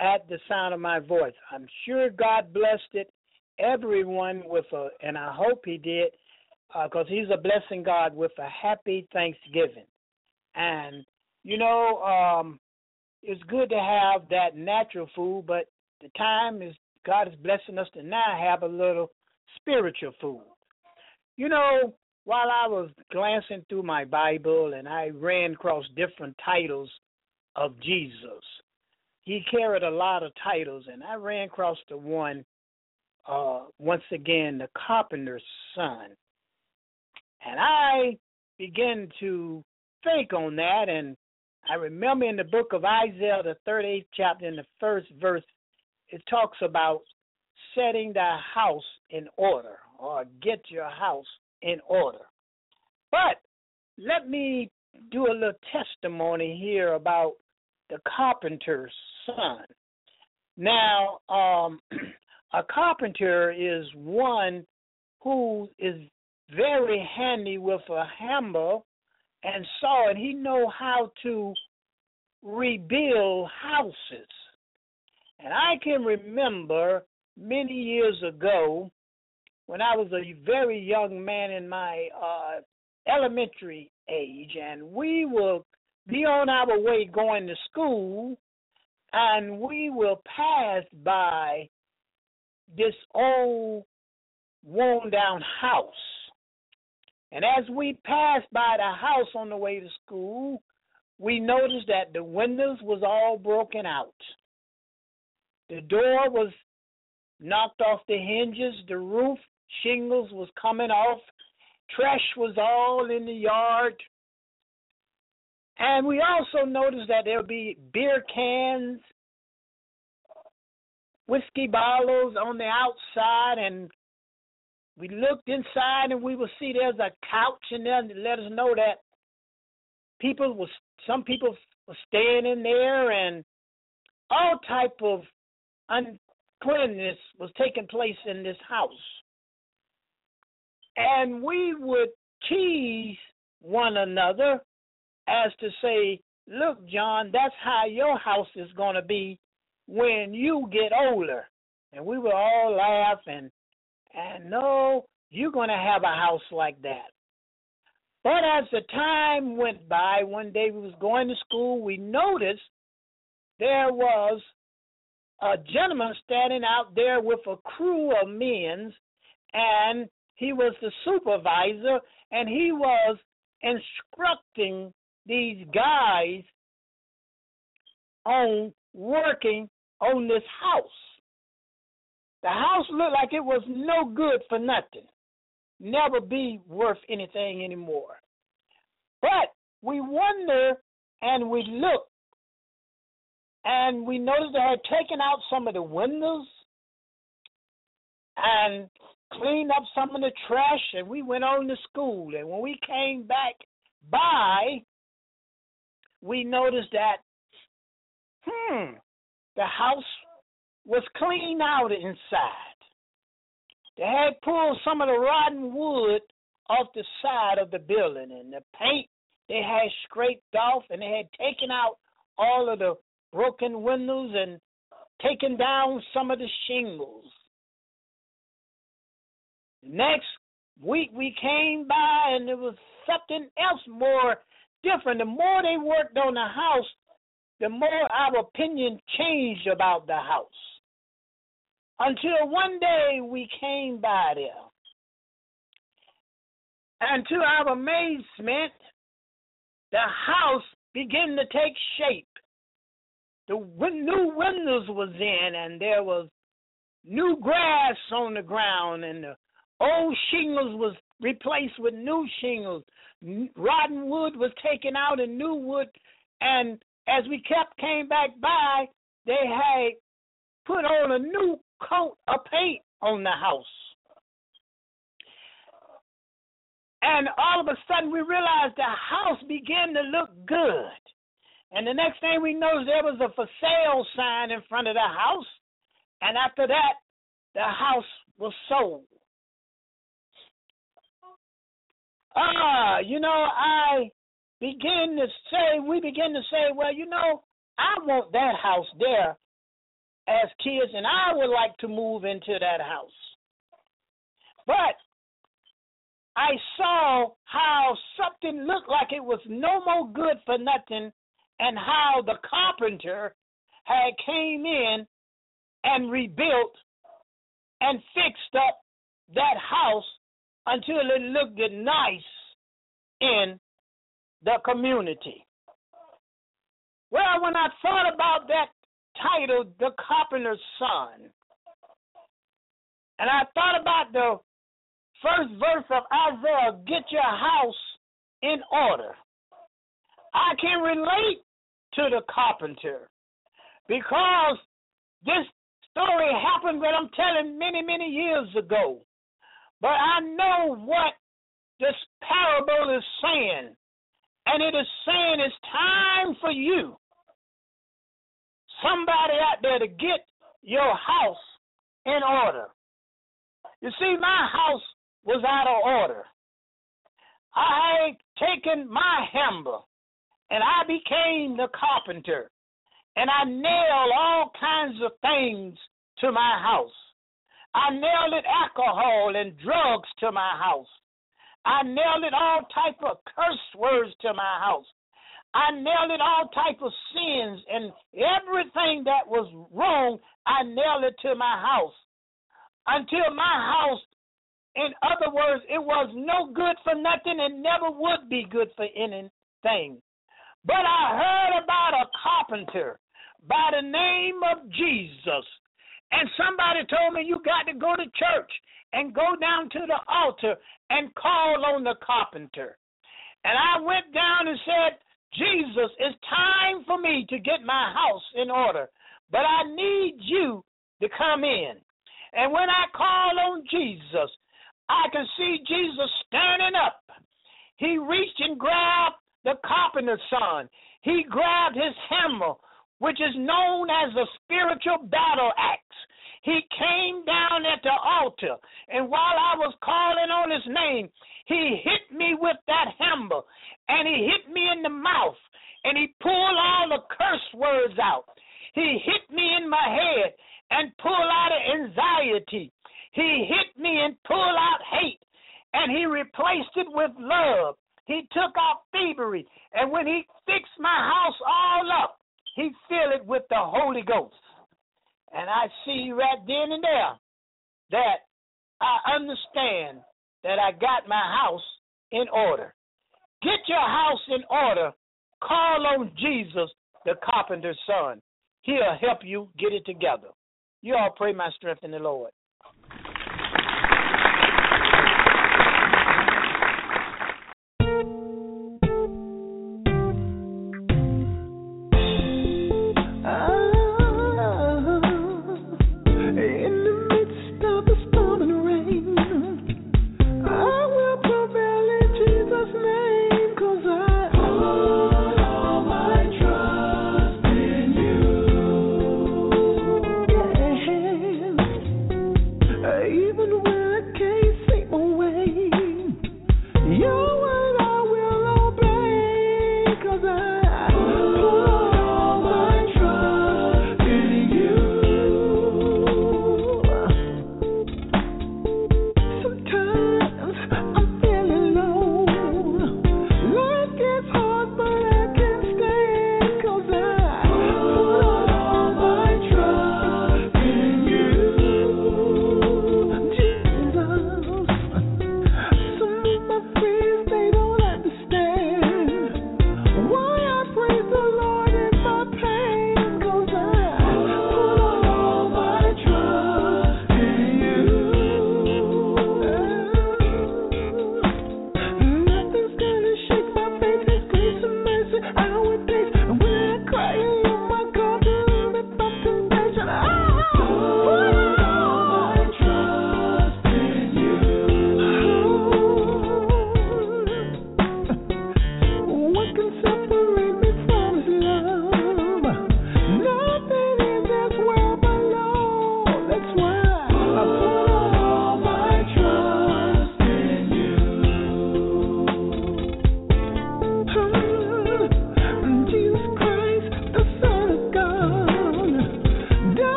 Speaker 9: at the sound of my voice. I'm sure God blessed it, everyone with a, and I hope He did, because uh, He's a blessing God with a happy Thanksgiving. And you know, um, it's good to have that natural food, but the time is God is blessing us to now have a little spiritual food. You know, while I was glancing through my Bible and I ran across different titles of Jesus, he carried a lot of titles, and I ran across the one, uh, once again, the carpenter's son. And I began to think on that, and I remember in the book of Isaiah, the 38th chapter, in the first verse, it talks about setting thy house in order or get your house in order. But let me do a little testimony here about the carpenter's son. Now, um, [clears throat] a carpenter is one who is very handy with a hammer and saw and he know how to rebuild houses. And I can remember many years ago when I was a very young man in my uh, elementary age, and we will be on our way going to school, and we will pass by this old worn down house. And as we passed by the house on the way to school, we noticed that the windows was all broken out. The door was knocked off the hinges, the roof shingles was coming off, trash was all in the yard. And we also noticed that there would be beer cans, whiskey bottles on the outside, and we looked inside and we would see there's a couch in there to let us know that people was some people were staying in there and all type of uncleanness was taking place in this house. And we would tease one another as to say, Look, John, that's how your house is going to be when you get older. And we would all laugh and, and no, you're going to have a house like that. But as the time went by, one day we was going to school, we noticed there was a gentleman standing out there with a crew of men, and he was the supervisor, and he was instructing these guys on working on this house. The house looked like it was no good for nothing, never be worth anything anymore. But we wonder and we look and we noticed they had taken out some of the windows and cleaned up some of the trash, and we went on to school. And when we came back by, we noticed that, hmm, the house was cleaned out inside. They had pulled some of the rotten wood off the side of the building, and the paint they had scraped off, and they had taken out all of the broken windows and taken down some of the shingles. Next week we came by and there was something else more different. The more they worked on the house, the more our opinion changed about the house. Until one day we came by there. And to our amazement, the house began to take shape. The new windows was in, and there was new grass on the ground, and the old shingles was replaced with new shingles. Rotten wood was taken out, and new wood. And as we kept came back by, they had put on a new coat of paint on the house. And all of a sudden, we realized the house began to look good. And the next thing we know, there was a for sale sign in front of the house. And after that, the house was sold. Ah, you know, I begin to say, we begin to say, well, you know, I want that house there as kids, and I would like to move into that house. But I saw how something looked like it was no more good for nothing, and how the carpenter had came in and rebuilt and fixed up that house until it looked nice in the community. Well, when I thought about that title, The Carpenter's Son, and I thought about the first verse of Isaiah, Get your house in order, I can relate to the carpenter because this story happened that I'm telling many, many years ago. But I know what this parable is saying. And it is saying it's time for you, somebody out there, to get your house in order. You see, my house was out of order. I had taken my hammer and I became the carpenter and I nailed all kinds of things to my house. I nailed it alcohol and drugs to my house. I nailed it all type of curse words to my house. I nailed it all type of sins and everything that was wrong. I nailed it to my house until my house. In other words, it was no good for nothing and never would be good for anything. But I heard about a carpenter by the name of Jesus and somebody told me you got to go to church and go down to the altar and call on the carpenter. And I went down and said, Jesus, it's time for me to get my house in order, but I need you to come in. And when I call on Jesus, I can see Jesus standing up. He reached and grabbed the carpenter's son. He grabbed his hammer which is known as the spiritual battle axe. He came down at the altar, and while I was calling on his name, he hit me with that hammer, and he hit me in the mouth, and he pulled all the curse words out. He hit me in my head and pulled out anxiety. He hit me and pulled out hate, and he replaced it with love. He took out thievery, and when he fixed my house all up, he fill it with the Holy Ghost. And I see right then and there that I understand that I got my house in order. Get your house in order. Call on Jesus, the carpenter's son. He'll help you get it together. You all pray my strength in the Lord.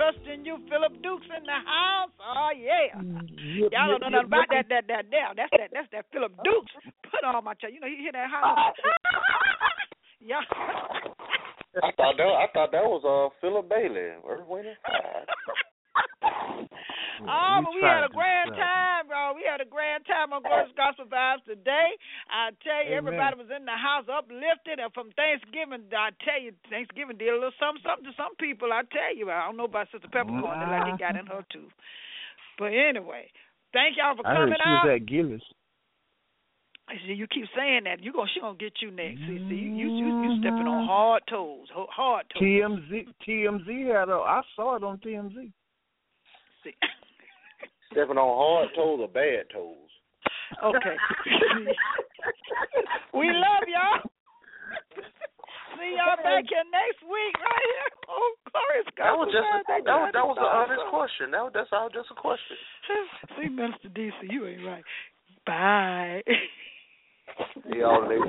Speaker 2: All my trust in you, Philip Dukes in the house. Oh yeah.
Speaker 4: Mm, yep,
Speaker 2: Y'all don't know nothing about that that that there. That's that that's that Philip Dukes. Put all my trust. You know, you hear that house. [laughs] yeah.
Speaker 3: I thought that I thought that was uh Philip Bailey. Earth, Wind, and Fire.
Speaker 2: Oh,
Speaker 5: We
Speaker 2: but we
Speaker 5: tried
Speaker 2: had a
Speaker 5: to
Speaker 2: grand
Speaker 5: decide.
Speaker 2: time, bro. We had a grand time on Glorious Gospel Vibes today. I tell
Speaker 5: Amen.
Speaker 2: everybody was in the house uplifted, and from Thanksgiving, I tell you, Thanksgiving did a little something, something to some people. I tell you, I don't know about Sister Peppercorn, mm like it got in her too. But anyway, thank y'all for
Speaker 5: I heard she
Speaker 2: out.
Speaker 5: was at Gillis.
Speaker 2: I see, you keep saying that. You gonna she gonna get you next. See, see, you you you,
Speaker 5: Mm-hmm.
Speaker 2: you stepping on hard toes, hard toes.
Speaker 5: TMZ TMZ had a I saw it on TMZ.
Speaker 2: See.
Speaker 3: Stepping on hard toes or bad toes.
Speaker 2: Okay. [laughs] we love y'all. See y'all back here next week, right here. Oh, glorious God.
Speaker 3: That was just a, that was that was an honest question. That was that's all just a question. [laughs]
Speaker 2: See, Minister DC, you ain't right. Bye.
Speaker 3: See y'all next.